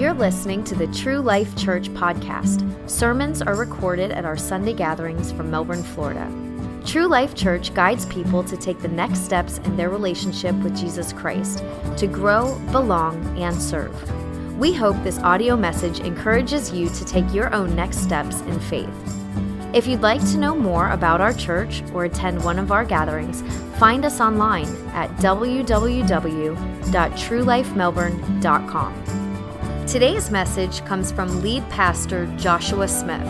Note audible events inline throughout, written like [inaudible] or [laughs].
You're listening to the True Life Church podcast. Sermons are recorded at our Sunday gatherings from Melbourne, Florida. True Life Church guides people to take the next steps in their relationship with Jesus Christ, to grow, belong, and serve. We hope this audio message encourages you to take your own next steps in faith. If you'd like to know more about our church or attend one of our gatherings, find us online at www.truelifemelbourne.com. Today's message comes from lead pastor Joshua Smith.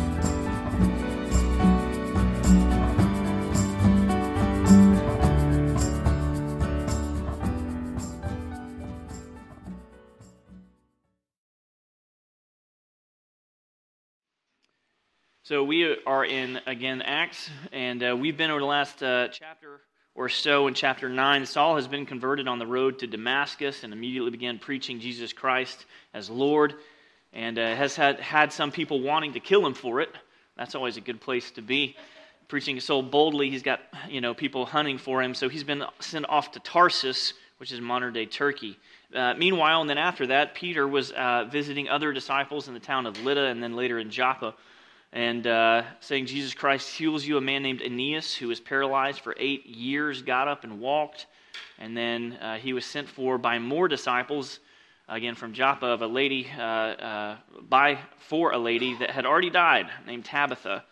So we are in again Acts, and uh, we've been over the last uh, chapter or so in chapter nine. Saul has been converted on the road to Damascus and immediately began preaching Jesus Christ as Lord, and uh, has had had some people wanting to kill him for it. That's always a good place to be. Preaching so boldly, he's got you know people hunting for him. So he's been sent off to Tarsus, which is modern day Turkey. Uh, meanwhile, and then after that, Peter was uh, visiting other disciples in the town of Lydda, and then later in Joppa and uh, saying Jesus Christ heals you. A man named Aeneas, who was paralyzed for eight years, got up and walked. And then uh, he was sent for by more disciples, again from Joppa, of a lady, uh, uh by for a lady that had already died, named Tabitha.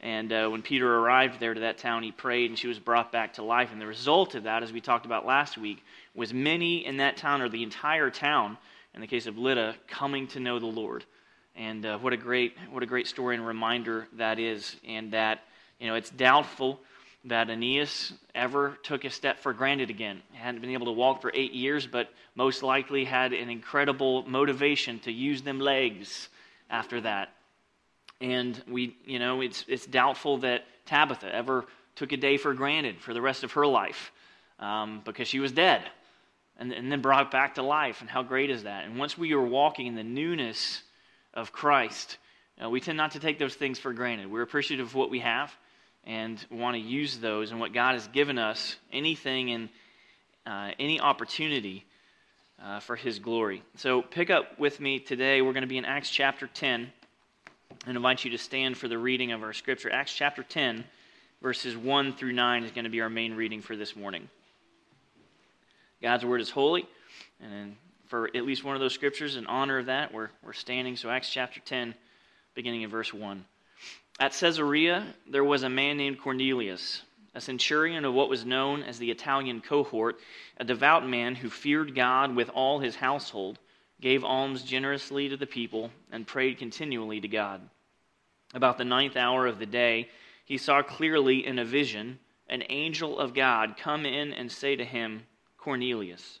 And uh, when Peter arrived there to that town, he prayed, and she was brought back to life. And the result of that, as we talked about last week, was many in that town, or the entire town, in the case of Lydda, coming to know the Lord. And uh, what a great what a great story and reminder that is, and that you know it's doubtful that Aeneas ever took a step for granted again. He hadn't been able to walk for eight years, but most likely had an incredible motivation to use them legs after that. And we, you know, it's it's doubtful that Tabitha ever took a day for granted for the rest of her life um, because she was dead and, and then brought back to life. And how great is that? And once we are walking in the newness of Christ, uh, we tend not to take those things for granted. We're appreciative of what we have and want to use those and what God has given us, anything and uh, any opportunity uh, for His glory. So pick up with me today. We're going to be in Acts chapter 10 and invite you to stand for the reading of our scripture. Acts chapter 10, verses 1 through 9 is going to be our main reading for this morning. God's word is holy, and for at least one of those scriptures in honor of that, we're, we're standing. So, Acts chapter 10, beginning in verse 1. At Caesarea, there was a man named Cornelius, a centurion of what was known as the Italian cohort, a devout man who feared God with all his household, gave alms generously to the people, and prayed continually to God. About the ninth hour of the day, he saw clearly in a vision an angel of God come in and say to him, Cornelius.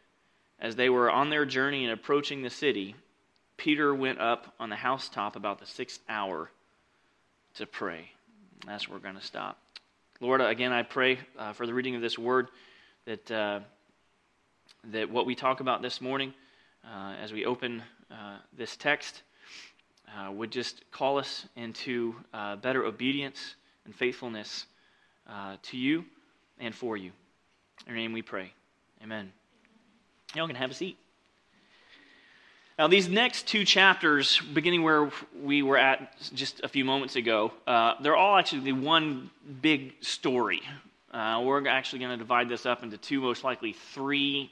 as they were on their journey and approaching the city, Peter went up on the housetop about the sixth hour to pray. That's where we're going to stop. Lord, again, I pray uh, for the reading of this word that, uh, that what we talk about this morning uh, as we open uh, this text uh, would just call us into uh, better obedience and faithfulness to you and for you. In your name we pray. Amen. Y'all can have a seat. Now, these next two chapters, beginning where we were at just a few moments ago, uh, they're all actually the one big story. Uh, we're actually going to divide this up into two, most likely three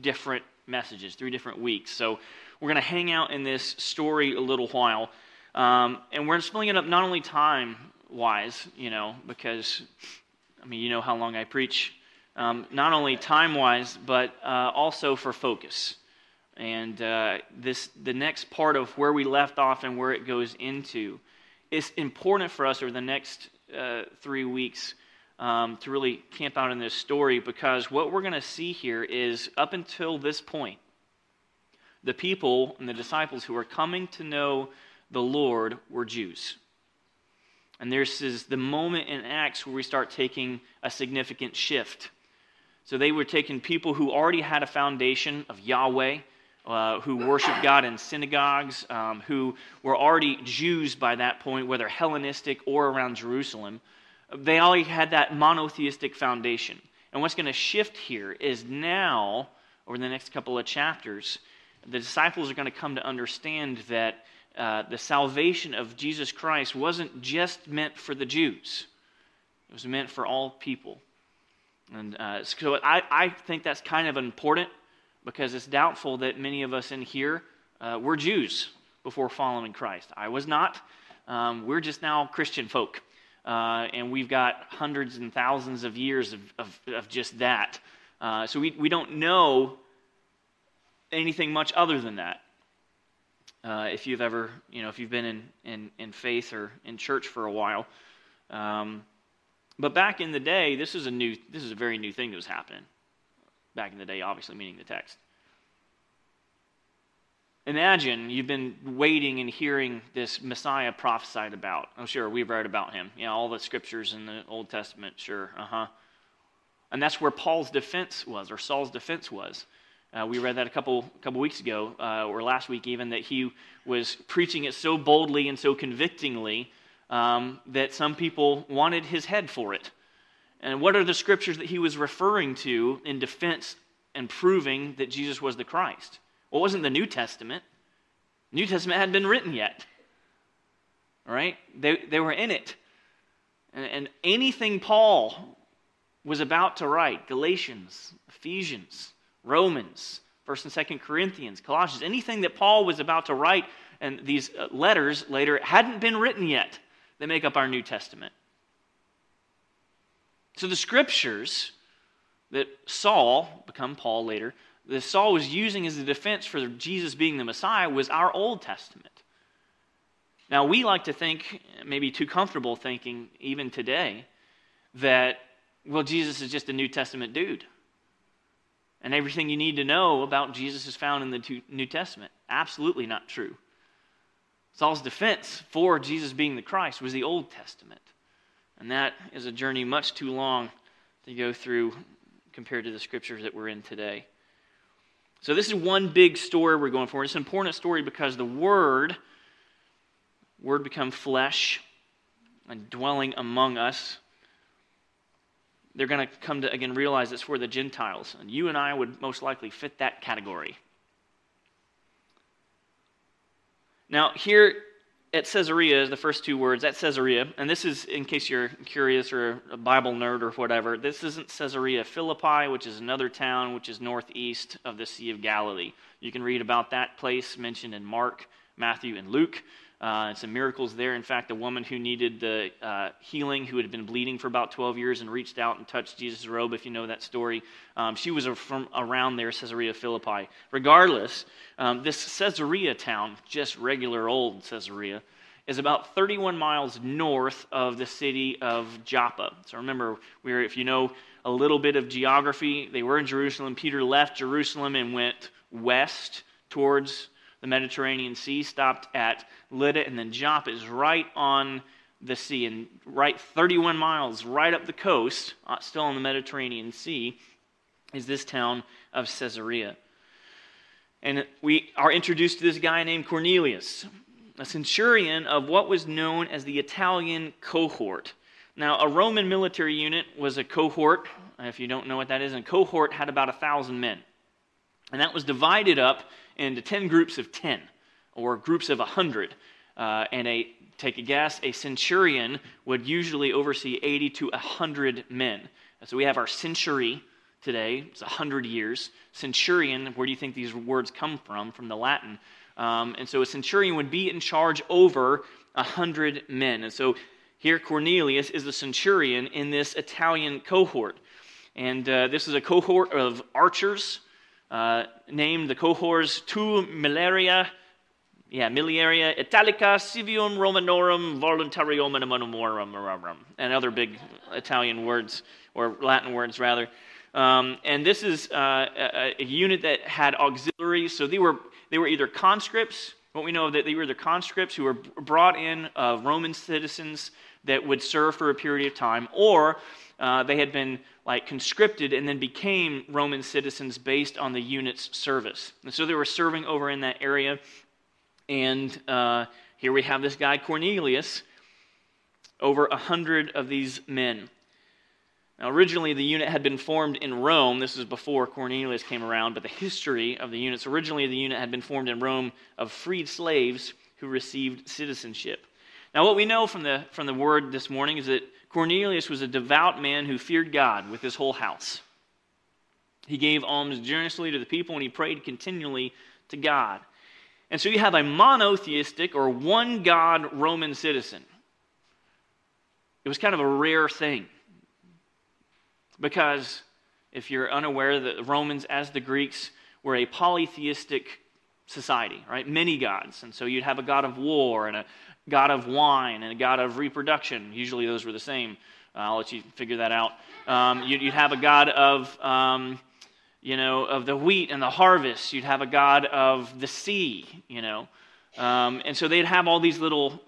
different messages, three different weeks. So we're going to hang out in this story a little while. Um, and we're splitting it up not only time wise, you know, because, I mean, you know how long I preach um, not only time wise, but uh, also for focus. And uh, this, the next part of where we left off and where it goes into is important for us over the next uh, three weeks um, to really camp out in this story because what we're going to see here is up until this point, the people and the disciples who were coming to know the Lord were Jews. And this is the moment in Acts where we start taking a significant shift. So they were taking people who already had a foundation of Yahweh, uh, who worshiped God in synagogues, um, who were already Jews by that point, whether Hellenistic or around Jerusalem. They already had that monotheistic foundation. And what's going to shift here is now, over the next couple of chapters, the disciples are going to come to understand that uh, the salvation of Jesus Christ wasn't just meant for the Jews, it was meant for all people. And uh, so I, I think that's kind of important because it's doubtful that many of us in here uh, were Jews before following Christ. I was not. Um, we're just now Christian folk. Uh, and we've got hundreds and thousands of years of, of, of just that. Uh, so we, we don't know anything much other than that. Uh, if you've ever, you know, if you've been in, in, in faith or in church for a while. Um, but back in the day, this is a new, this is a very new thing that was happening. Back in the day, obviously meaning the text. Imagine you've been waiting and hearing this Messiah prophesied about. Oh, sure, we've read about him. Yeah, all the scriptures in the Old Testament, sure, uh huh. And that's where Paul's defense was, or Saul's defense was. Uh, we read that a couple couple weeks ago, uh, or last week even, that he was preaching it so boldly and so convictingly um, that some people wanted his head for it. And what are the scriptures that he was referring to in defense and proving that Jesus was the Christ? Well, it wasn't the New Testament. New Testament hadn't been written yet. All right? They, they were in it. And, and anything Paul was about to write, Galatians, Ephesians, Romans, 1st and 2nd Corinthians, Colossians, anything that Paul was about to write and these uh, letters later hadn't been written yet. They make up our New Testament. So the scriptures that Saul, become Paul later, that Saul was using as a defense for Jesus being the Messiah was our Old Testament. Now, we like to think, maybe too comfortable thinking, even today, that, well, Jesus is just a New Testament dude. And everything you need to know about Jesus is found in the New Testament. Absolutely not true. Saul's defense for Jesus being the Christ was the Old Testament. And that is a journey much too long to go through compared to the scriptures that we're in today. So, this is one big story we're going for. It's an important story because the Word, Word become flesh and dwelling among us. They're going to come to, again, realize it's for the Gentiles. And you and I would most likely fit that category. Now, here at Caesarea is the first two words at Caesarea, and this is in case you're curious or a Bible nerd or whatever. This isn't Caesarea Philippi, which is another town which is northeast of the Sea of Galilee. You can read about that place mentioned in Mark, Matthew, and Luke. Uh, and some miracles there. In fact, a woman who needed the uh, healing, who had been bleeding for about 12 years and reached out and touched Jesus' robe, if you know that story, um, she was from around there, Caesarea Philippi. Regardless, um, this Caesarea town, just regular old Caesarea, is about 31 miles north of the city of Joppa. So remember, we if you know a little bit of geography, they were in Jerusalem. Peter left Jerusalem and went west towards the Mediterranean Sea, stopped at Lydda, and then Joppa is right on the sea and right 31 miles right up the coast, uh, still on the Mediterranean Sea, is this town of Caesarea. And we are introduced to this guy named Cornelius, a centurion of what was known as the Italian cohort. Now, a Roman military unit was a cohort. If you don't know what that is, a cohort had about a thousand men. And that was divided up into 10 groups of 10 or groups of 100. Uh, and a, take a guess, a centurion would usually oversee 80 to 100 men. so we have our century today, it's 100 years. Centurion, where do you think these words come from? From the Latin. Um, and so a centurion would be in charge over 100 men. And so here Cornelius is the centurion in this Italian cohort. And uh, this is a cohort of archers uh, named the cohorts Tu Miliaria, yeah, Miliaria Italica Civium Romanorum Voluntarium Animorum, and other big Italian words, or Latin words rather. Um, and this is uh, a, a, unit that had auxiliaries, so they were they were either conscripts, what we know that they were either conscripts who were brought in, uh, Roman citizens that would serve for a period of time, or uh, they had been like conscripted and then became Roman citizens based on the unit's service. And so they were serving over in that area. And uh, here we have this guy, Cornelius, over a hundred of these men. Now, originally, the unit had been formed in Rome. This is before Cornelius came around, but the history of the units originally, the unit had been formed in Rome of freed slaves who received citizenship. Now, what we know from the, from the word this morning is that Cornelius was a devout man who feared God with his whole house. He gave alms generously to the people and he prayed continually to God. And so you have a monotheistic or one God Roman citizen. It was kind of a rare thing. Because if you're unaware, the Romans, as the Greeks, were a polytheistic society, right? Many gods. And so you'd have a god of war and a god of wine and a god of reproduction. Usually those were the same. Uh, I'll let you figure that out. Um, you'd, you'd, have a god of, um, you know, of the wheat and the harvest. You'd have a god of the sea, you know. Um, and so they'd have all these little,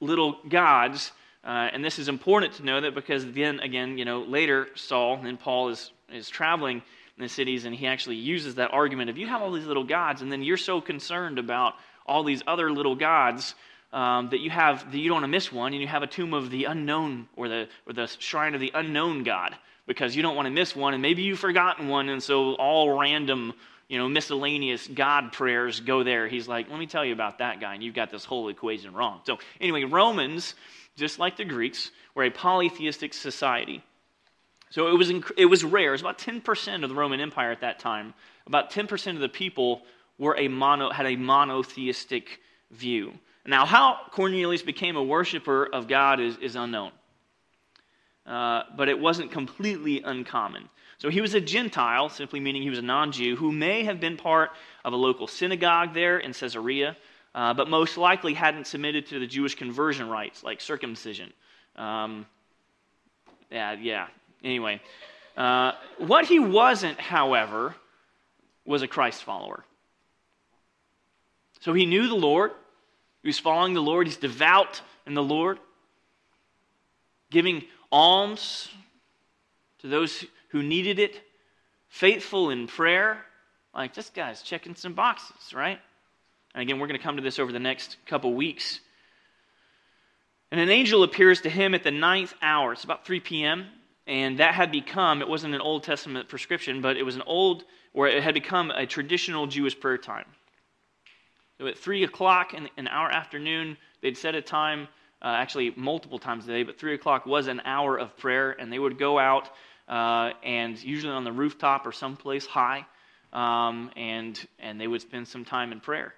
little gods. Uh, and this is important to know that because then, again, you know, later Saul and Paul is, is traveling in the cities and he actually uses that argument of you have all these little gods and then you're so concerned about all these other little gods um, that you have that you don't want to miss one, and you have a tomb of the unknown or the or the shrine of the unknown God because you don't want to miss one, and maybe you've forgotten one, and so all random, you know, miscellaneous God prayers go there. He's like, let me tell you about that guy, and you've got this whole equation wrong. So anyway, Romans, just like the Greeks, were a polytheistic society. So it was, it was rare. It was about 10% of the Roman Empire at that time. About 10% of the people were a mono, had a monotheistic view. Now, how Cornelius became a worshiper of God is, is unknown. Uh, but it wasn't completely uncommon. So he was a Gentile, simply meaning he was a non Jew, who may have been part of a local synagogue there in Caesarea, uh, but most likely hadn't submitted to the Jewish conversion rites like circumcision. Um, yeah, yeah. Anyway, uh, what he wasn't, however, was a Christ follower. So he knew the Lord, He's following the Lord. He's devout in the Lord, giving alms to those who needed it, faithful in prayer. Like this guy's checking some boxes, right? And again, we're going to come to this over the next couple weeks. And an angel appears to him at the ninth hour. It's about 3 p.m. And that had become, it wasn't an Old Testament prescription, but it was an old, or it had become a traditional Jewish prayer time. At 3 o'clock in, in our afternoon, they'd set a time, uh, actually multiple times a day, but 3 o'clock was an hour of prayer, and they would go out uh, and usually on the rooftop or someplace high, um, and, and they would spend some time in prayer.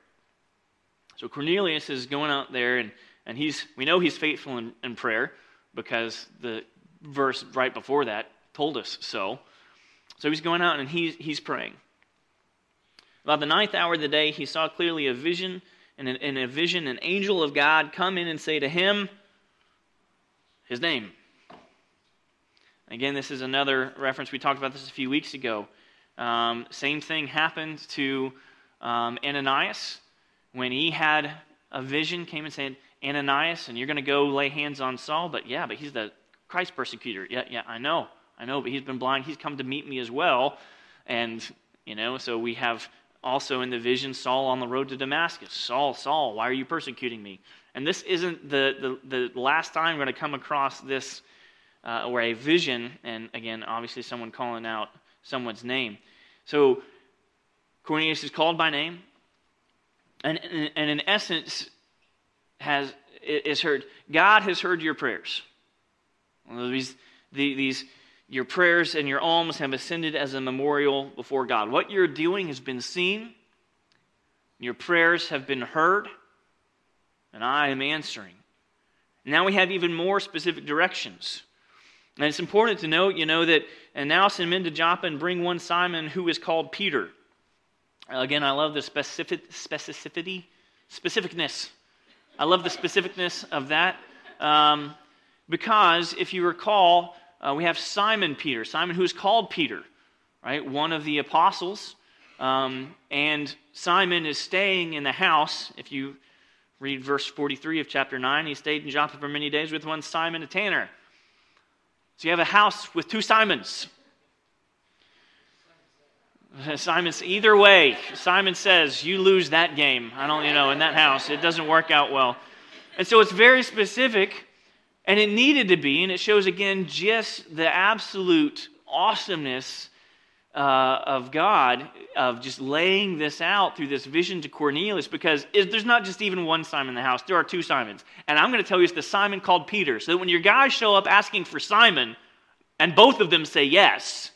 So Cornelius is going out there, and, and he's, we know he's faithful in, in prayer because the verse right before that told us so. So he's going out and he's, he's praying. About the ninth hour of the day, he saw clearly a vision, and in a vision, an angel of God come in and say to him, his name. Again, this is another reference. We talked about this a few weeks ago. Um, same thing happened to um, Ananias when he had a vision, came and said, Ananias, and you're going to go lay hands on Saul. But yeah, but he's the Christ persecutor. Yeah, yeah, I know. I know, but he's been blind. He's come to meet me as well. And, you know, so we have also in the vision, Saul on the road to Damascus. Saul, Saul, why are you persecuting me? And this isn't the, the, the last time we're going to come across this, uh, or a vision, and again, obviously someone calling out someone's name. So Cornelius is called by name, and, and, in essence, has is heard. God has heard your prayers. These, these your prayers and your alms have ascended as a memorial before God. What you're doing has been seen, your prayers have been heard, and I am answering. Now we have even more specific directions. And it's important to note, you know, that, and now send men to Joppa and bring one Simon who is called Peter. Again, I love the specific, specificity, specificness. I love the specificness of that. Um, because if you recall, uh, we have Simon Peter, Simon who is called Peter, right? One of the apostles. Um, and Simon is staying in the house. If you read verse 43 of chapter 9, he stayed in Joppa for many days with one Simon, a tanner. So you have a house with two Simons. [laughs] Simon's either way. Simon says, "You lose that game." I don't, you know, in that house, it doesn't work out well. And so it's very specific, and it needed to be, and it shows again just the absolute awesomeness uh, of God of just laying this out through this vision to Cornelius because it, there's not just even one Simon in the house, there are two Simons. And I'm going to tell you it's the Simon called Peter. So that when your guys show up asking for Simon and both of them say yes,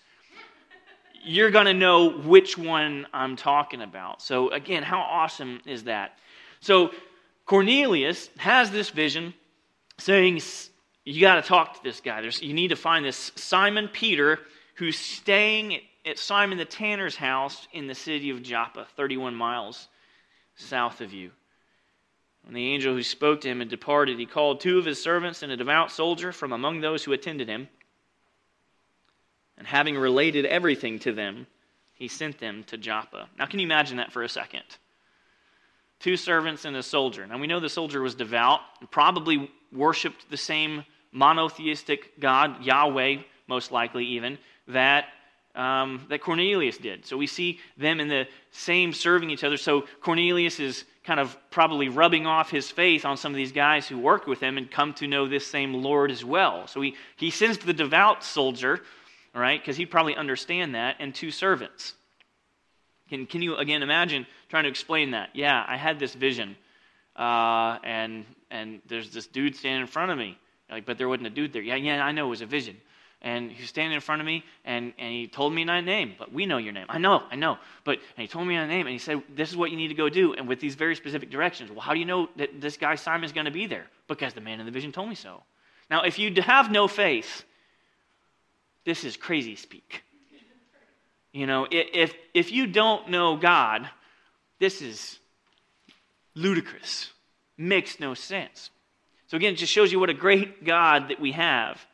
you're going to know which one I'm talking about. So, again, how awesome is that? So, Cornelius has this vision saying, You got to talk to this guy. There's, you need to find this Simon Peter who's staying at Simon the tanner's house in the city of Joppa, 31 miles south of you. When the angel who spoke to him had departed, he called two of his servants and a devout soldier from among those who attended him. And having related everything to them, he sent them to Joppa. Now, can you imagine that for a second? Two servants and a soldier. Now, we know the soldier was devout probably worshiped the same monotheistic God, Yahweh, most likely even, that, um, that Cornelius did. So we see them in the same serving each other. So Cornelius is kind of probably rubbing off his faith on some of these guys who work with him and come to know this same Lord as well. So he, he sends the devout soldier right? Because he'd probably understand that, and two servants. Can, can you, again, imagine trying to explain that? Yeah, I had this vision, uh, and, and there's this dude standing in front of me. Like, but there wasn't a dude there. Yeah, yeah, I know it was a vision. And he's standing in front of me, and, and he told me my name. But we know your name. I know, I know. But and he told me my name, and he said, "This is what you need to go do." And with these very specific directions. Well, how do you know that this guy Simon is going to be there? Because the man in the vision told me so. Now, if you have no faith, this is crazy speak. You know, if, if you don't know God, this is ludicrous. Makes no sense. So, again, it just shows you what a great God that we have.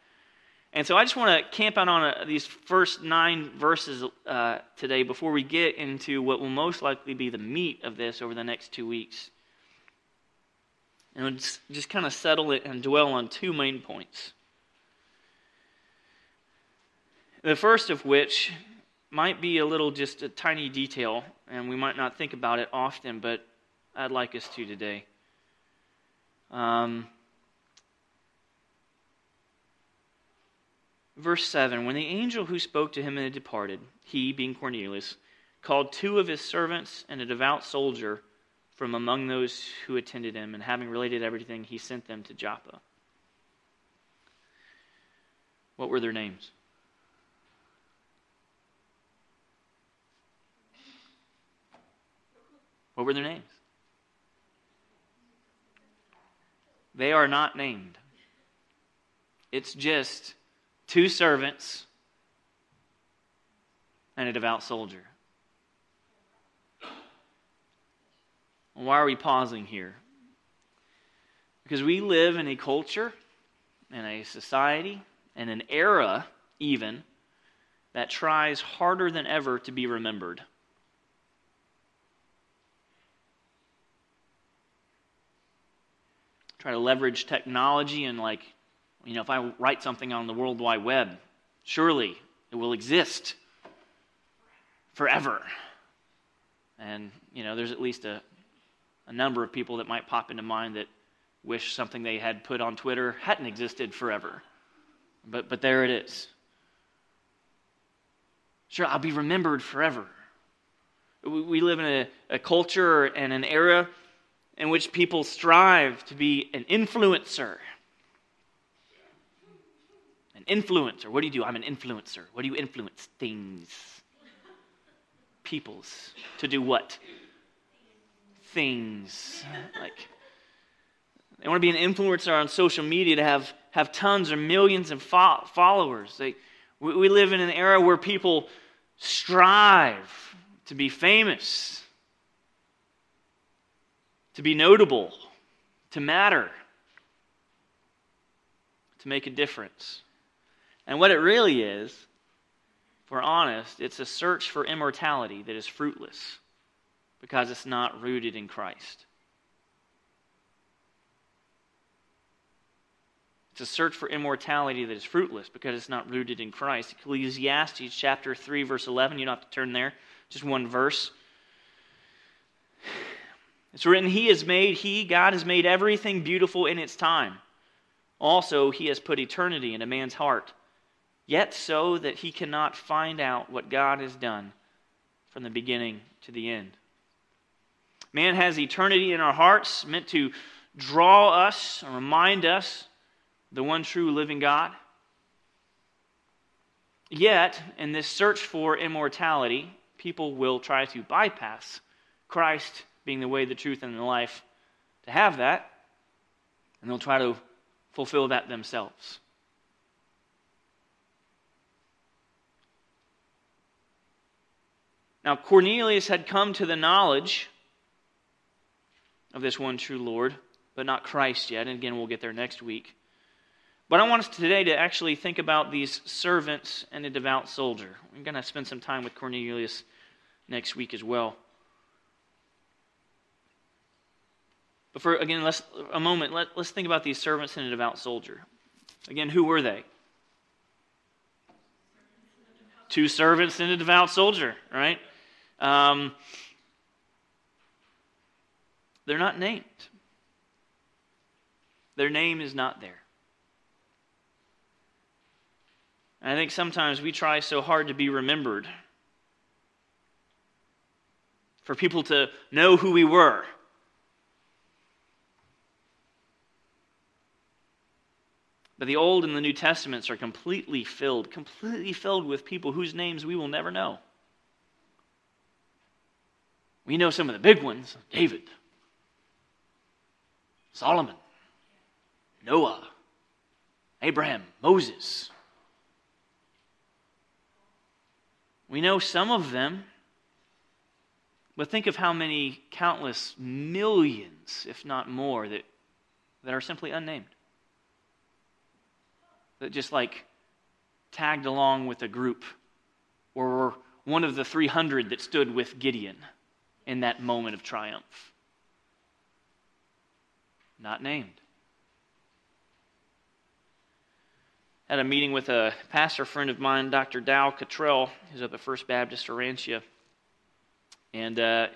And so I just want to camp out on a, uh, these first nine verses uh, today before we get into what will most likely be the meat of this over the next two weeks. And we'll just, just kind of settle it and dwell on two main points. The first of which might be a little, just a tiny detail, and we might not think about it often, but I'd like us to today. Um, verse 7 When the angel who spoke to him had departed, he, being Cornelius, called two of his servants and a devout soldier from among those who attended him, and having related everything, he sent them to Joppa. What were their names? What were their names? They are not named. It's just two servants and a devout soldier. Why are we pausing here? Because we live in a culture and a society and an era, even, that tries harder than ever to be remembered. Try to leverage technology and like you know if i write something on the world wide web surely it will exist forever. And you know there's at least a, a number of people that might pop into mind that wish something they had put on twitter hadn't existed forever. But but there it is. Sure i'll be remembered forever. We, we live in a, a culture and an era in which people strive to be an influencer. An influencer. What do you do? I'm an influencer. What do you influence? Things. Peoples. To do what? Things. Like, they want to be an influencer on social media to have, have tons or millions of fo- followers. They, we, we live in an era where people strive to be famous to be notable, to matter, to make a difference. And what it really is, if we're honest, it's a search for immortality that is fruitless because it's not rooted in Christ. It's a search for immortality that is fruitless because it's not rooted in Christ. Ecclesiastes chapter 3, verse 11, you don't have to turn there, just one verse. It's written, He has made, He, God, has made everything beautiful in its time. Also, He has put eternity in a man's heart yet so that he cannot find out what God has done from the beginning to the end. Man has eternity in our hearts, meant to draw us and remind us the one true living God. Yet, in this search for immortality, people will try to bypass Christ being the way, the truth, and the life to have that, and they'll try to fulfill that themselves. Now, Cornelius had come to the knowledge of this one true Lord, but not Christ yet. And again, we'll get there next week. But I want us today to actually think about these servants and a devout soldier. We're going to spend some time with Cornelius next week as well. But for, again, let's, a moment, let, let's think about these servants and a devout soldier. Again, who were they? Two servants and a devout soldier, right? Um, they're not named. Their name is not there. And I think sometimes we try so hard to be remembered, for people to know who we were. But the Old and the New Testaments are completely filled, completely filled with people whose names we will never know. We know some of the big ones David, Solomon, Noah, Abraham, Moses. We know some of them, but think of how many countless millions, if not more, that, that are simply unnamed. That just like tagged along with a group or were one of the 300 that stood with Gideon in that moment of triumph? Not named. Had a meeting with a pastor friend of mine, Dr. Dow Cottrell, who's up at First Baptist Orantia. And uh,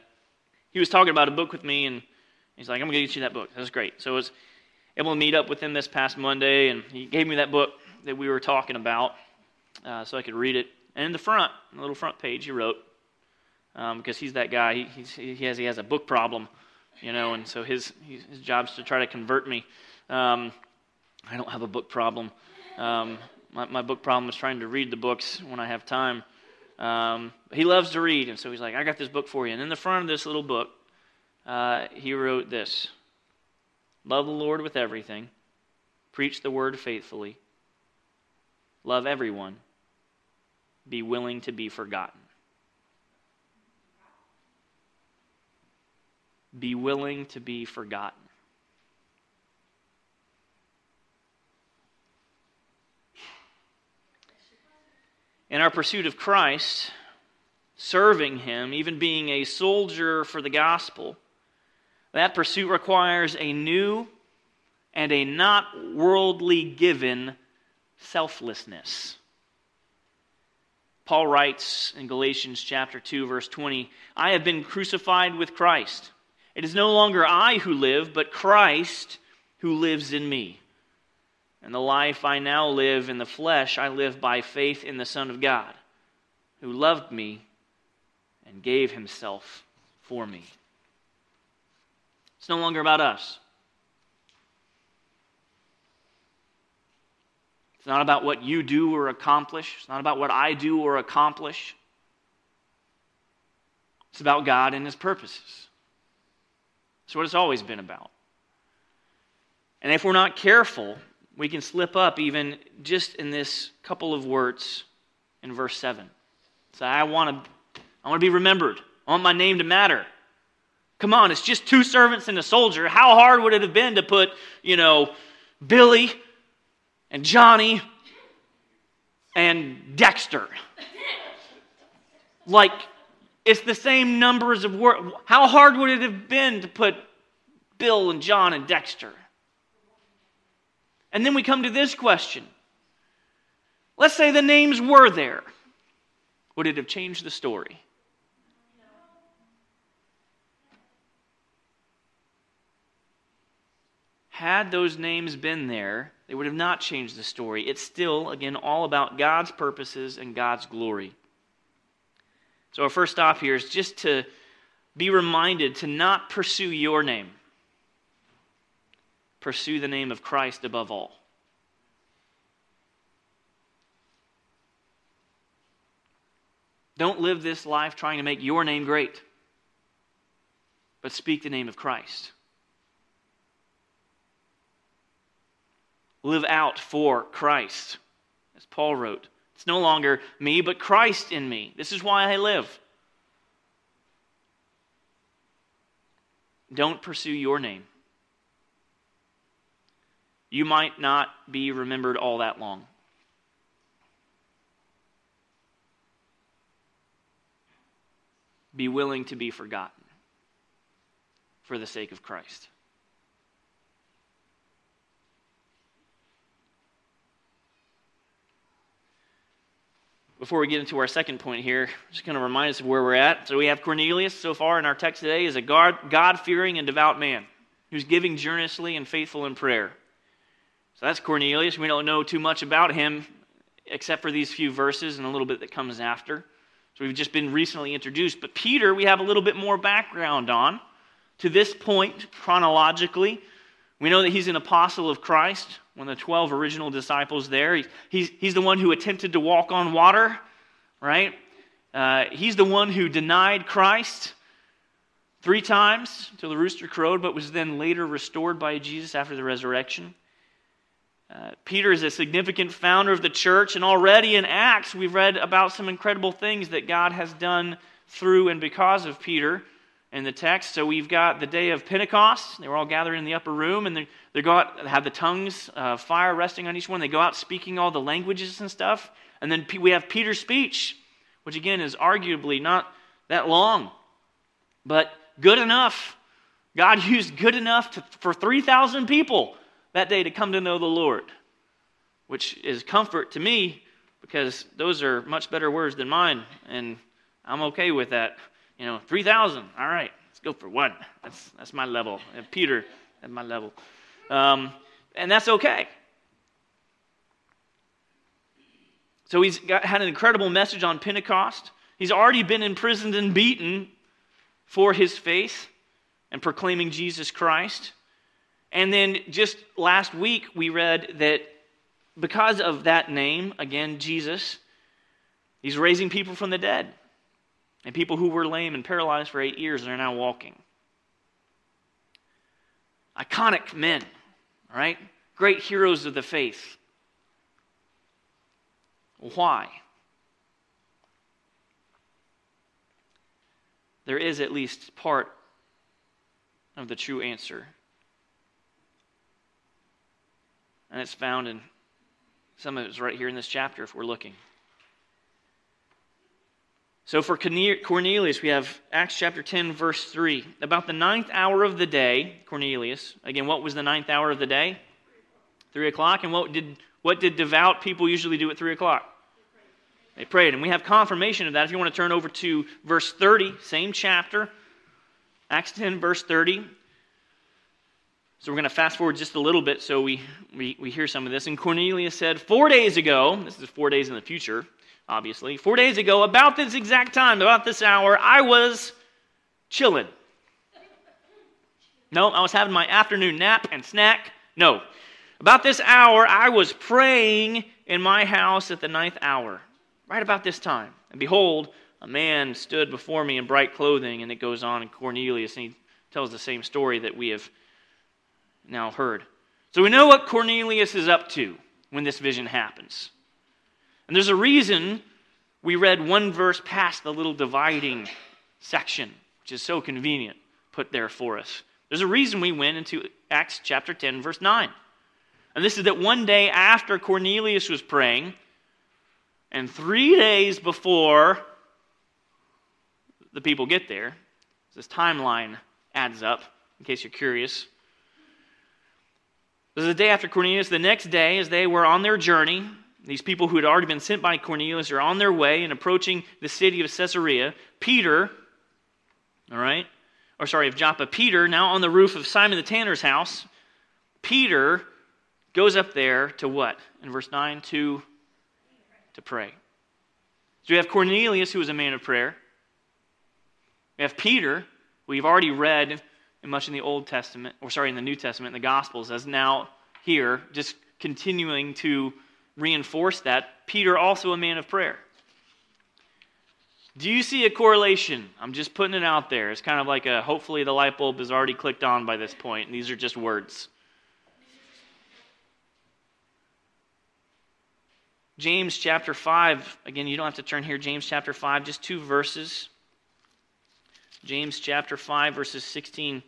he was talking about a book with me, and he's like, I'm going to get you that book. That's great. So I was able to meet up with him this past Monday, and he gave me that book that we were talking about uh, so I could read it. And in the front, the little front page, he wrote, um, because he's that guy. He, he has he has a book problem, you know, and so his his job's to try to convert me. Um, I don't have a book problem. Um, my, my book problem is trying to read the books when I have time. Um, he loves to read, and so he's like, "I got this book for you." And in the front of this little book, uh, he wrote this: "Love the Lord with everything, preach the word faithfully, love everyone, be willing to be forgotten." be willing to be forgotten. In our pursuit of Christ, serving Him, even being a soldier for the gospel, that pursuit requires a new and a not worldly given selflessness. Paul writes in Galatians chapter 2 verse 20, I have been crucified with Christ. It is no longer I who live, but Christ who lives in me. And the life I now live in the flesh, I live by faith in the Son of God, who loved me and gave himself for me. It's no longer about us. It's not about what you do or accomplish. It's not about what I do or accomplish. It's about God and His purposes. That's what it's always been about. And if we're not careful, we can slip up even just in this couple of words in verse 7. Say, I want to I want to be remembered. I want my name to matter. Come on, it's just two servants and a soldier. How hard would it have been to put, you know, Billy and Johnny and Dexter? Like, it's the same numbers of work. How hard would it have been to put Bill and John and Dexter? And then we come to this question. Let's say the names were there. Would it have changed the story? Had those names been there, they would have not changed the story. It's still, again, all about God's purposes and God's glory. So, our first stop here is just to be reminded to not pursue your name, pursue the name of Christ above all. Don't live this life trying to make your name great, but speak the name of Christ. Live out for Christ, as Paul wrote. It's no longer me, but Christ in me. This is why I live. Don't pursue your name. You might not be remembered all that long. Be willing to be forgotten for the sake of Christ. Before we get into our second point here, just kind of remind us of where we're at. So we have Cornelius so far in our text today is a God fearing and devout man who's giving generously and faithful in prayer. So that's Cornelius. We don't know too much about him except for these few verses and a little bit that comes after. So we've just been recently introduced. But Peter, we have a little bit more background on. To this point, chronologically, we know that he's an apostle of Christ one of the 12 original disciples there. He's, he's, he's the one who attempted to walk on water, right? Uh, he's the one who denied Christ three times till the rooster crowed, but was then later restored by Jesus after the resurrection. Uh, Peter is a significant founder of the church, and already in Acts, we've read about some incredible things that God has done through and because of Peter in the text. So we've got the day of Pentecost. They were all gathered in the upper room, and they, they go out, have the tongues, uh, fire resting on each one. They go out speaking all the languages and stuff. And then we have Peter's speech, which again is arguably not that long, but good enough. God [laughs] used good enough to, for 3,000 people that day to come to know the Lord, which is comfort to me because those are much better words than mine, and I'm okay with that. You know, 3,000. All right, let's go for one. That's, that's my level. And Peter at my level. Um, and that's okay. So he's got, had an incredible message on Pentecost. He's already been imprisoned and beaten for his faith and proclaiming Jesus Christ. And then just last week, we read that because of that name, again, Jesus, he's raising people from the dead. And people who were lame and paralyzed for eight years and are now walking. Iconic men, right? Great heroes of the faith. Why? There is at least part of the true answer. And it's found in some of it's right here in this chapter if we're looking. So for Cornelius, we have Acts chapter 10, verse 3. About the ninth hour of the day, Cornelius, again, what was the ninth hour of the day? Three o'clock. And what did, what did devout people usually do at three o'clock? They prayed. And we have confirmation of that. If you want to turn over to verse 30, same chapter, Acts 10, verse 30. So we're going to fast forward just a little bit so we, we, we hear some of this. And Cornelius said, Four days ago, this is four days in the future, obviously. Four days ago, about this exact time, about this hour, I was chilling. No, I was having my afternoon nap and snack. No. About this hour, I was praying in my house at the ninth hour, right about this time. And behold, a man stood before me in bright clothing, and it goes on in Cornelius, and he tells the same story that we have now heard. So we know what Cornelius is up to when this vision happens. And there's a reason we read one verse past the little dividing section, which is so convenient put there for us. There's a reason we went into Acts chapter 10, verse 9. And this is that one day after Cornelius was praying, and three days before the people get there. This timeline adds up, in case you're curious. This is the day after Cornelius. The next day, as they were on their journey, these people who had already been sent by Cornelius are on their way and approaching the city of Caesarea. Peter, all right, or sorry, of Joppa, Peter, now on the roof of Simon the tanner's house, Peter goes up there to what? In verse 9, to, to pray. So we have Cornelius, who was a man of prayer. We have Peter, we've already read in much in the Old Testament, or sorry, in the New Testament, in the Gospels, as now here, just continuing to reinforce that. Peter, also a man of prayer. Do you see a correlation? I'm just putting it out there. It's kind of like a hopefully the light bulb is already clicked on by this point, and these are just words. James chapter 5, again, you don't have to turn here. James chapter 5, just two verses. James chapter 5, verses 16.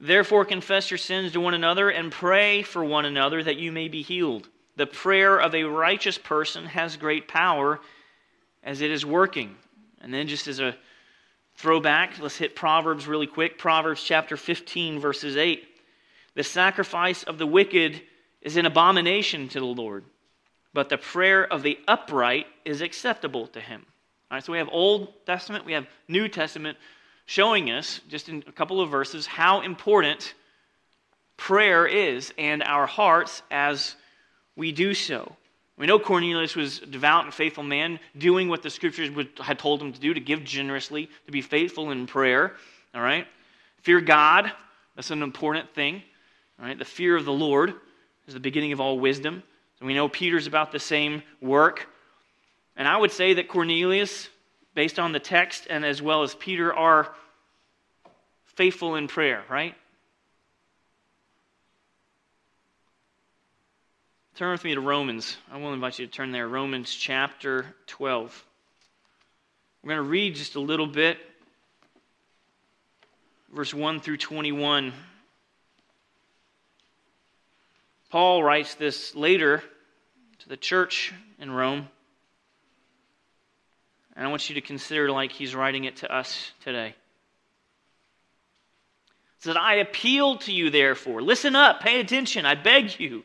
Therefore, confess your sins to one another and pray for one another that you may be healed. The prayer of a righteous person has great power as it is working. And then, just as a throwback, let's hit Proverbs really quick. Proverbs chapter 15, verses 8. The sacrifice of the wicked is an abomination to the Lord, but the prayer of the upright is acceptable to him. All right, so we have Old Testament, we have New Testament showing us, just in a couple of verses, how important prayer is and our hearts as we do so. We know Cornelius was a devout and faithful man, doing what the scriptures had told him to do, to give generously, to be faithful in prayer. All right? Fear God, that's an important thing. All right? The fear of the Lord is the beginning of all wisdom. And we know Peter's about the same work. And I would say that Cornelius based on the text and as well as Peter, are faithful in prayer, right? Turn with me to Romans. I will invite you to turn there. Romans chapter 12. We're going to read just a little bit, verse 1 through 21. Paul writes this later to the church in Rome. And I want you to consider like he's writing it to us today. It says, I appeal to you, therefore. Listen up, pay attention, I beg you,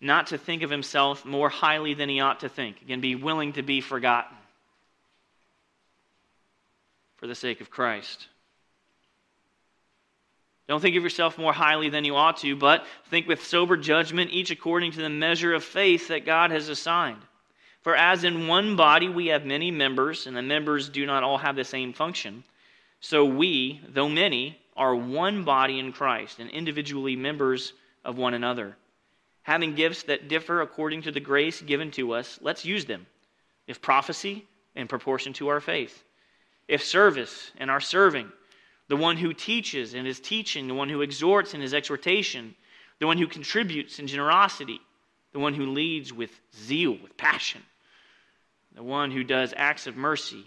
not to think of himself more highly than he ought to think. Again, be willing to be forgotten for the sake of Christ. Don't think of yourself more highly than you ought to, but think with sober judgment, each according to the measure of faith that God has assigned. For as in one body we have many members, and the members do not all have the same function. So we, though many, are one body in Christ and individually members of one another. Having gifts that differ according to the grace given to us, let's use them. If prophecy, in proportion to our faith. If service, in our serving. The one who teaches in his teaching, the one who exhorts in his exhortation, the one who contributes in generosity, the one who leads with zeal, with passion, the one who does acts of mercy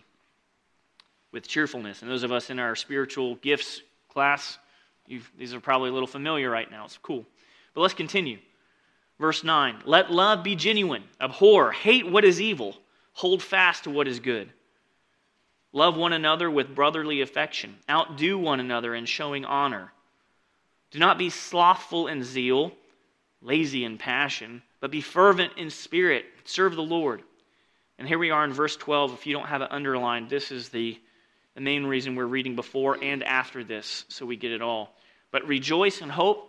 with cheerfulness. And those of us in our spiritual gifts class, these are probably a little familiar right now. It's cool. But let's continue. Verse 9 Let love be genuine, abhor, hate what is evil, hold fast to what is good. Love one another with brotherly affection, outdo one another in showing honor. Do not be slothful in zeal, lazy in passion, but be fervent in spirit. Serve the Lord. And here we are in verse 12. If you don't have it underlined, this is the the main reason we're reading before and after this, so we get it all. But rejoice in hope,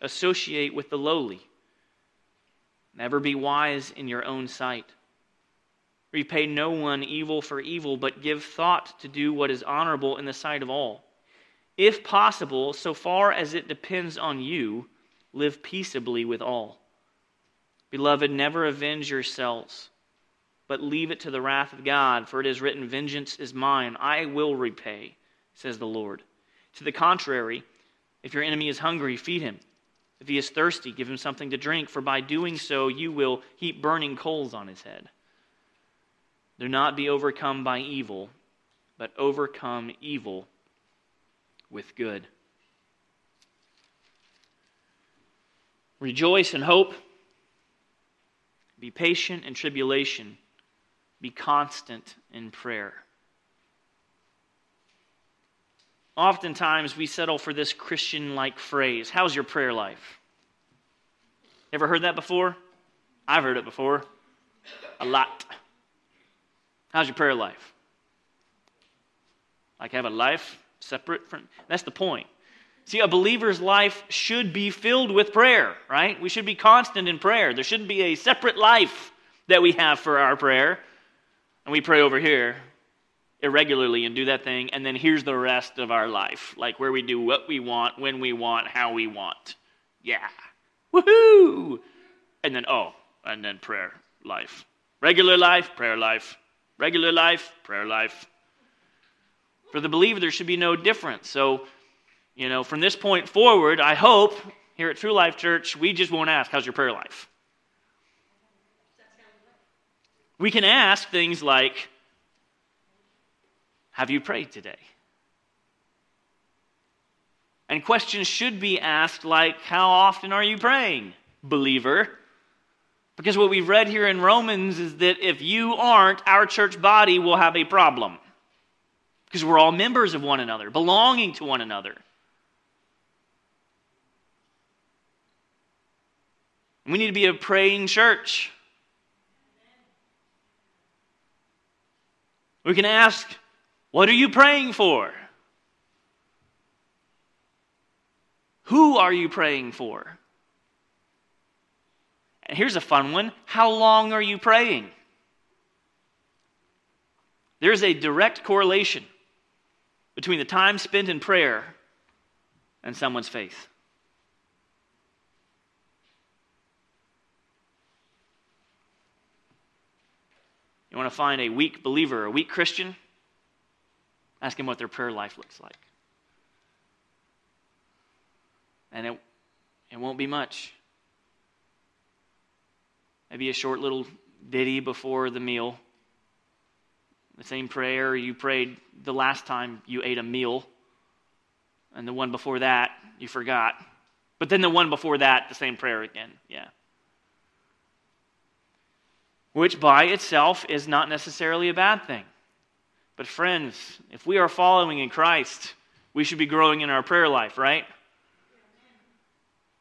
associate with the lowly. Never be wise in your own sight. Repay no one evil for evil, but give thought to do what is honorable in the sight of all. If possible, so far as it depends on you, live peaceably with all. Beloved, never avenge yourselves, but leave it to the wrath of God, for it is written, Vengeance is mine, I will repay, says the Lord. To the contrary, if your enemy is hungry, feed him. If he is thirsty, give him something to drink, for by doing so you will heap burning coals on his head. Do not be overcome by evil, but overcome evil with good. Rejoice in hope. Be patient in tribulation. Be constant in prayer. Oftentimes we settle for this Christian like phrase How's your prayer life? Ever heard that before? I've heard it before. A lot. How's your prayer life? Like have a life separate from. That's the point. See, a believer's life should be filled with prayer, right? We should be constant in prayer. There shouldn't be a separate life that we have for our prayer. And we pray over here irregularly and do that thing, and then here's the rest of our life, like where we do what we want, when we want, how we want. Yeah. Woohoo! And then, oh, and then prayer life. Regular life, prayer life. Regular life, prayer life. For the believer, there should be no difference. So, you know, from this point forward, I hope here at True Life Church, we just won't ask, How's your prayer life? We can ask things like, Have you prayed today? And questions should be asked like, How often are you praying, believer? Because what we've read here in Romans is that if you aren't, our church body will have a problem. Because we're all members of one another, belonging to one another. We need to be a praying church. We can ask, What are you praying for? Who are you praying for? And here's a fun one How long are you praying? There's a direct correlation between the time spent in prayer and someone's faith. You want to find a weak believer, a weak Christian? Ask him what their prayer life looks like. And it, it won't be much. Maybe a short little ditty before the meal. The same prayer you prayed the last time you ate a meal. And the one before that, you forgot. But then the one before that, the same prayer again. Yeah which by itself is not necessarily a bad thing. But, friends, if we are following in Christ, we should be growing in our prayer life, right?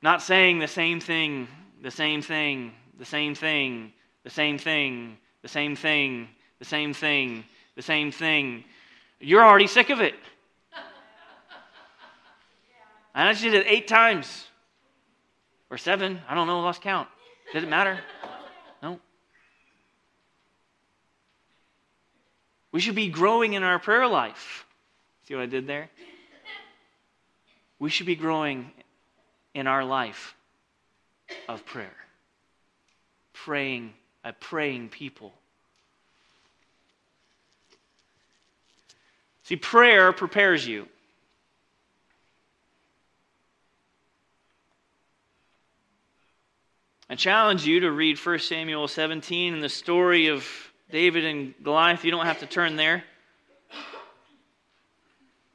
Not saying the same thing, the same thing, the same thing, the same thing, the same thing, the same thing, the same thing. You're already sick of it. I just did it eight times or seven. I don't know, lost count. Does it matter? We should be growing in our prayer life. See what I did there? We should be growing in our life of prayer. Praying, a praying people. See, prayer prepares you. I challenge you to read 1 Samuel 17 and the story of David and Goliath, you don't have to turn there.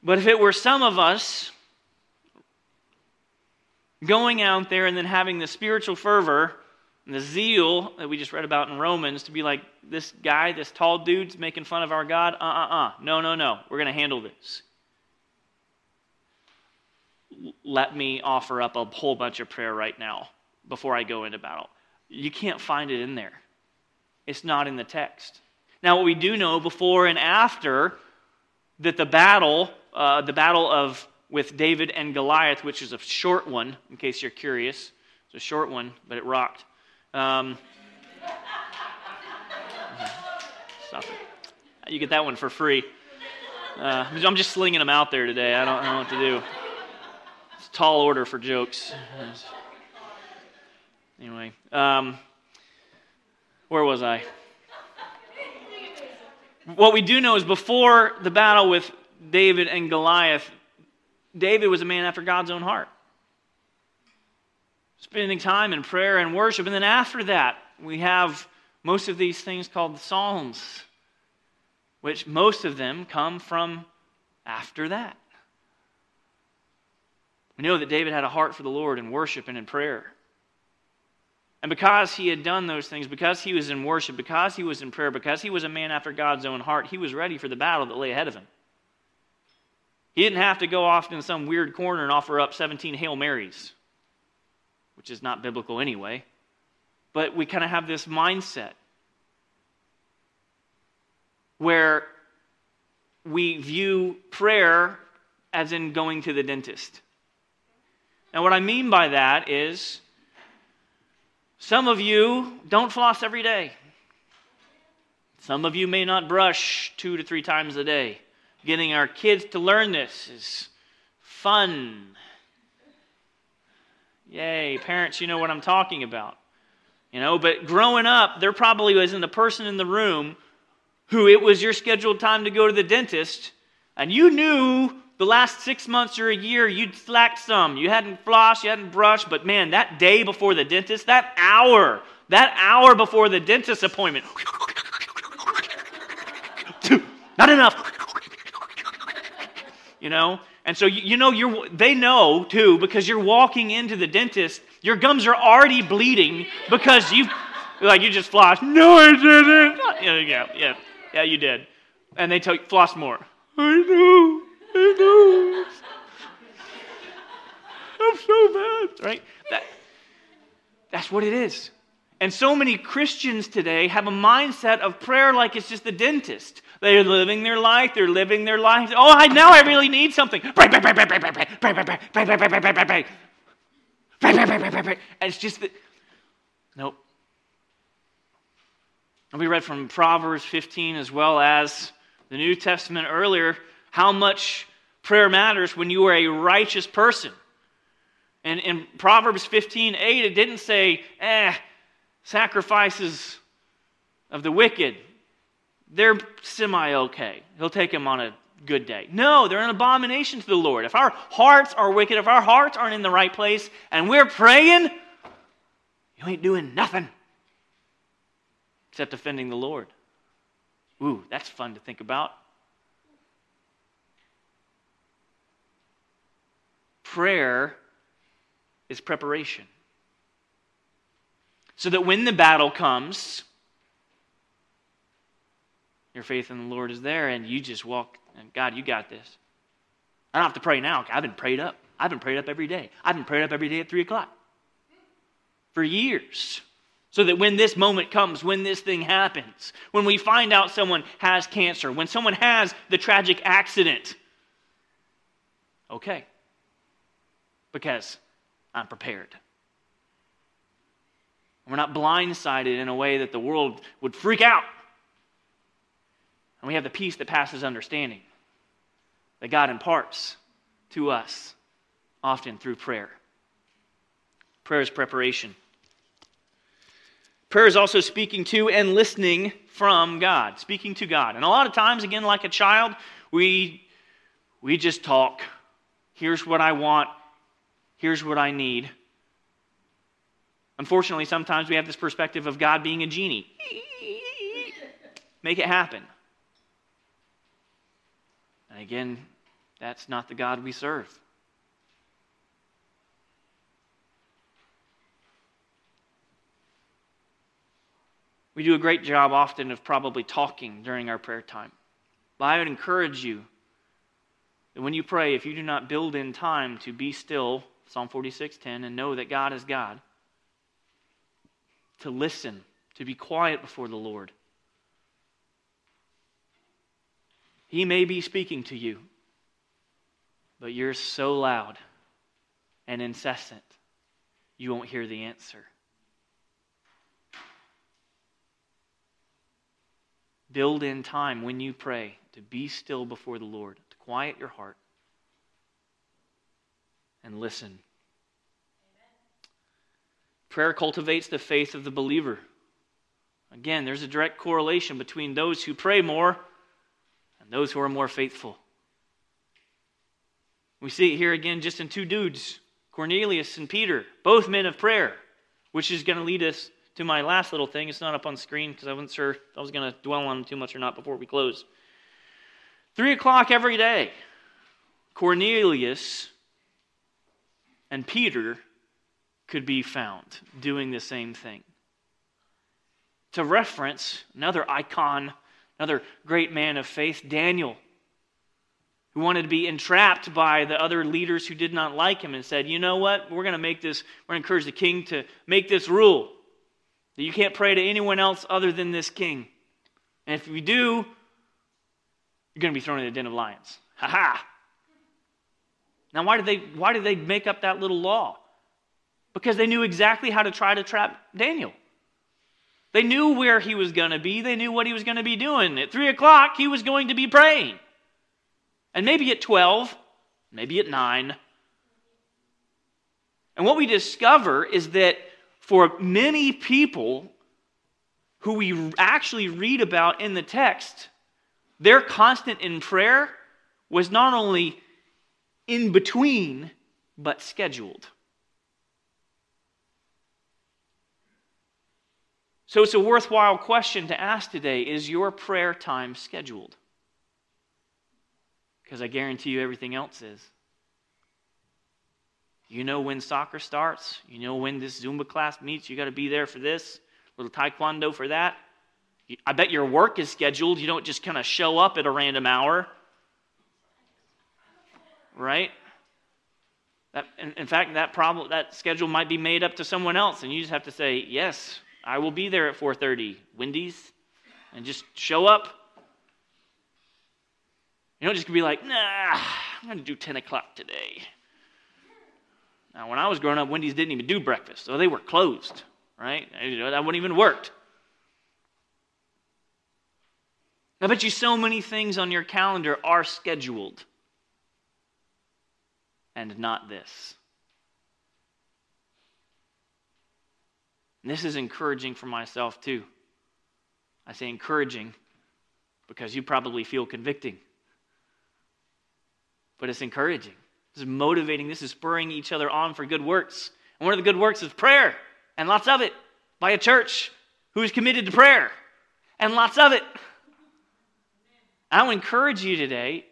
But if it were some of us going out there and then having the spiritual fervor and the zeal that we just read about in Romans to be like, this guy, this tall dude's making fun of our God, uh uh uh. No, no, no. We're going to handle this. Let me offer up a whole bunch of prayer right now before I go into battle. You can't find it in there. It's not in the text. Now, what we do know before and after that the battle, uh, the battle of with David and Goliath, which is a short one, in case you're curious. It's a short one, but it rocked. Um, stop it. You get that one for free. Uh, I'm just slinging them out there today. I don't, know what to do. It's a tall order for jokes. Anyway, um, where was I? What we do know is before the battle with David and Goliath, David was a man after God's own heart. Spending time in prayer and worship. And then after that, we have most of these things called the Psalms, which most of them come from after that. We know that David had a heart for the Lord in worship and in prayer. And because he had done those things, because he was in worship, because he was in prayer, because he was a man after God's own heart, he was ready for the battle that lay ahead of him. He didn't have to go off in some weird corner and offer up 17 Hail Marys, which is not biblical anyway. But we kind of have this mindset where we view prayer as in going to the dentist. Now, what I mean by that is some of you don't floss every day. Some of you may not brush two to three times a day. Getting our kids to learn this is fun. Yay, parents, you know what I'm talking about. You know, but growing up, there probably wasn't a person in the room who it was your scheduled time to go to the dentist, and you knew the last six months or a year you'd slacked some. You hadn't flossed, you hadn't brushed, but man, that day before the dentist, that hour, that hour before the dentist appointment, [laughs] not enough you know? And so, you, know, you're, they know too because you're walking into the dentist, your gums are already bleeding because you, like, you just floss. No, I didn't. Yeah, yeah, yeah, yeah, you did. And they tell you, floss more. I know, I know. I'm so bad, right? That, that's what it is. And so many Christians today have a mindset of prayer like it's just the dentist. They're living their life. They're living their life. Oh, I, now I really need something. Pray, pray, pray, pray, pray, pray, pray, pray, pray, pray, pray, pray, pray, pray, pray, pray, pray. Pray, pray, pray, it's just that, nope. And we read from Proverbs 15 as well as the New Testament earlier how much prayer matters when you are a righteous person. And in Proverbs 15 8, it didn't say, eh, sacrifices of the wicked they're semi okay. He'll take them on a good day. No, they're an abomination to the Lord. If our hearts are wicked, if our hearts aren't in the right place, and we're praying, you ain't doing nothing except offending the Lord. Ooh, that's fun to think about. Prayer is preparation. So that when the battle comes, your faith in the Lord is there, and you just walk, and God, you got this. I don't have to pray now. I've been prayed up. I've been prayed up every day. I've been prayed up every day at 3 o'clock for years. So that when this moment comes, when this thing happens, when we find out someone has cancer, when someone has the tragic accident, okay, because I'm prepared. We're not blindsided in a way that the world would freak out and we have the peace that passes understanding that God imparts to us, often through prayer. Prayer is preparation. Prayer is also speaking to and listening from God, speaking to God. And a lot of times, again, like a child, we, we just talk. Here's what I want. Here's what I need. Unfortunately, sometimes we have this perspective of God being a genie. Make it happen. And again, that's not the God we serve. We do a great job often of probably talking during our prayer time. But I would encourage you that when you pray, if you do not build in time to be still, Psalm 46:10, and know that God is God, to listen, to be quiet before the Lord, He may be speaking to you. but you're so loud and incessant, you won't hear the answer. Build in time when you pray to be still before the Lord, to quiet your heart, and listen. Prayer cultivates the faith of the believer. Again, there's a direct correlation between those who pray more and those who are more faithful. We see it here again just in two dudes Cornelius and Peter, both men of prayer, which is going to lead us to my last little thing. It's not up on screen because I wasn't sure I was going to dwell on them too much or not before we close. Three o'clock every day, Cornelius and Peter could be found doing the same thing. To reference another icon, another great man of faith, Daniel, who wanted to be entrapped by the other leaders who did not like him and said, You know what? We're going to make this, we're going to encourage the king to make this rule that you can't pray to anyone else other than this king. And if you do, you're going to be thrown in the den of lions. Ha ha! Now, why did, they, why did they make up that little law? Because they knew exactly how to try to trap Daniel. They knew where he was going to be, they knew what he was going to be doing. At 3 o'clock, he was going to be praying. And maybe at 12, maybe at 9. And what we discover is that for many people who we actually read about in the text, their constant in prayer was not only in between, but scheduled. So it's a worthwhile question to ask today is your prayer time scheduled? Because I guarantee you everything else is. You know when soccer starts. You know when this Zumba class meets. You got to be there for this. Little taekwondo for that. I bet your work is scheduled. You don't just kind of show up at a random hour. Right? That, in, in fact, that problem, that schedule might be made up to someone else, and you just have to say, "Yes, I will be there at 4:30, Wendy's," and just show up. You don't just be like, "Nah, I'm going to do 10 o'clock today." Now, when I was growing up, Wendy's didn't even do breakfast, so they were closed, right? That wouldn't even worked. I bet you so many things on your calendar are scheduled, and not this. And this is encouraging for myself, too. I say encouraging because you probably feel convicting, but it's encouraging. This is motivating. This is spurring each other on for good works. And one of the good works is prayer, and lots of it by a church who is committed to prayer, and lots of it. I will encourage you today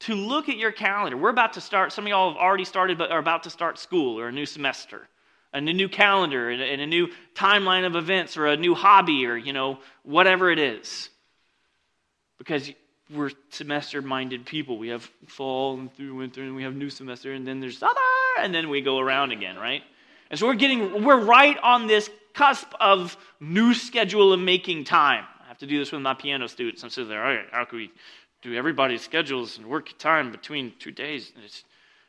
to look at your calendar. We're about to start, some of y'all have already started, but are about to start school or a new semester, and a new calendar, and a new timeline of events, or a new hobby, or, you know, whatever it is. Because we're semester minded people. We have fall and through winter, and we have new semester, and then there's summer, and then we go around again, right? And so we're getting, we're right on this cusp of new schedule of making time. I have to do this with my piano students. I'm sitting there, all right, how can we do everybody's schedules and work time between two days? And it's,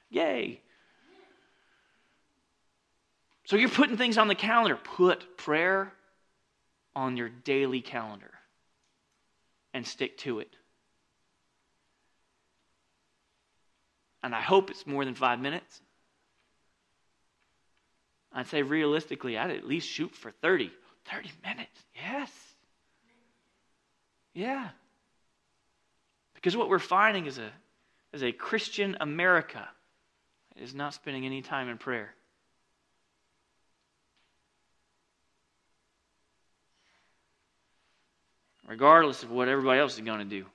yay. So you're putting things on the calendar. Put prayer on your daily calendar and stick to it. and I hope it's more than five minutes. I'd say realistically, I'd at least shoot for 30. 30 minutes, yes. Yeah. Because what we're finding is a, is a Christian America is not spending any time in prayer. Regardless of what everybody else is going to do.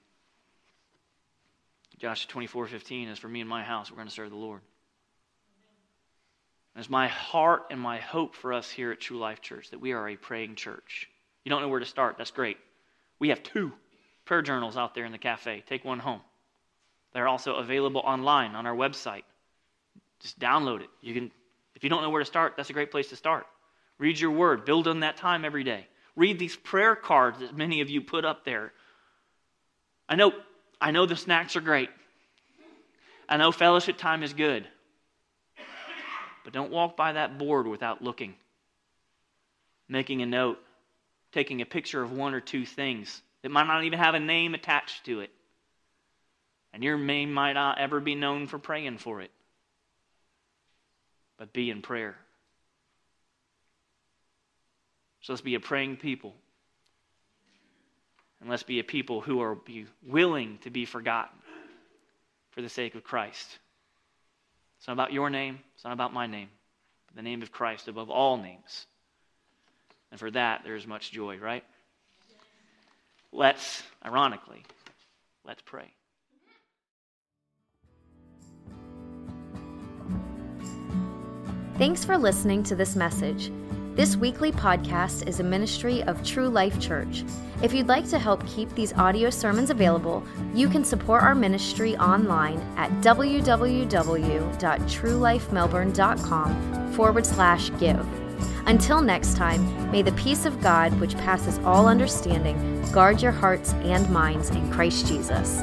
Joshua 24 15 is for me and my house, we're going to serve the Lord. And it's my heart and my hope for us here at True Life Church that we are a praying church. You don't know where to start, that's great. We have two prayer journals out there in the cafe. Take one home. They're also available online on our website. Just download it. You can if you don't know where to start, that's a great place to start. Read your word, build on that time every day. Read these prayer cards that many of you put up there. I know I know the snacks are great. I know fellowship time is good. But don't walk by that board without looking, making a note, taking a picture of one or two things that might not even have a name attached to it. And your name might not ever be known for praying for it. But be in prayer. So let's be a praying people. And let's be a people who are willing to be forgotten for the sake of Christ. It's not about your name, it's not about my name, but the name of Christ above all names. And for that, there is much joy, right? Let's, ironically, let's pray. Thanks for listening to this message. This weekly podcast is a ministry of True Life Church. If you'd like to help keep these audio sermons available, you can support our ministry online at www.truelifemelbourne.com forward slash give. Until next time, may the peace of God, which passes all understanding, guard your hearts and minds in Christ Jesus.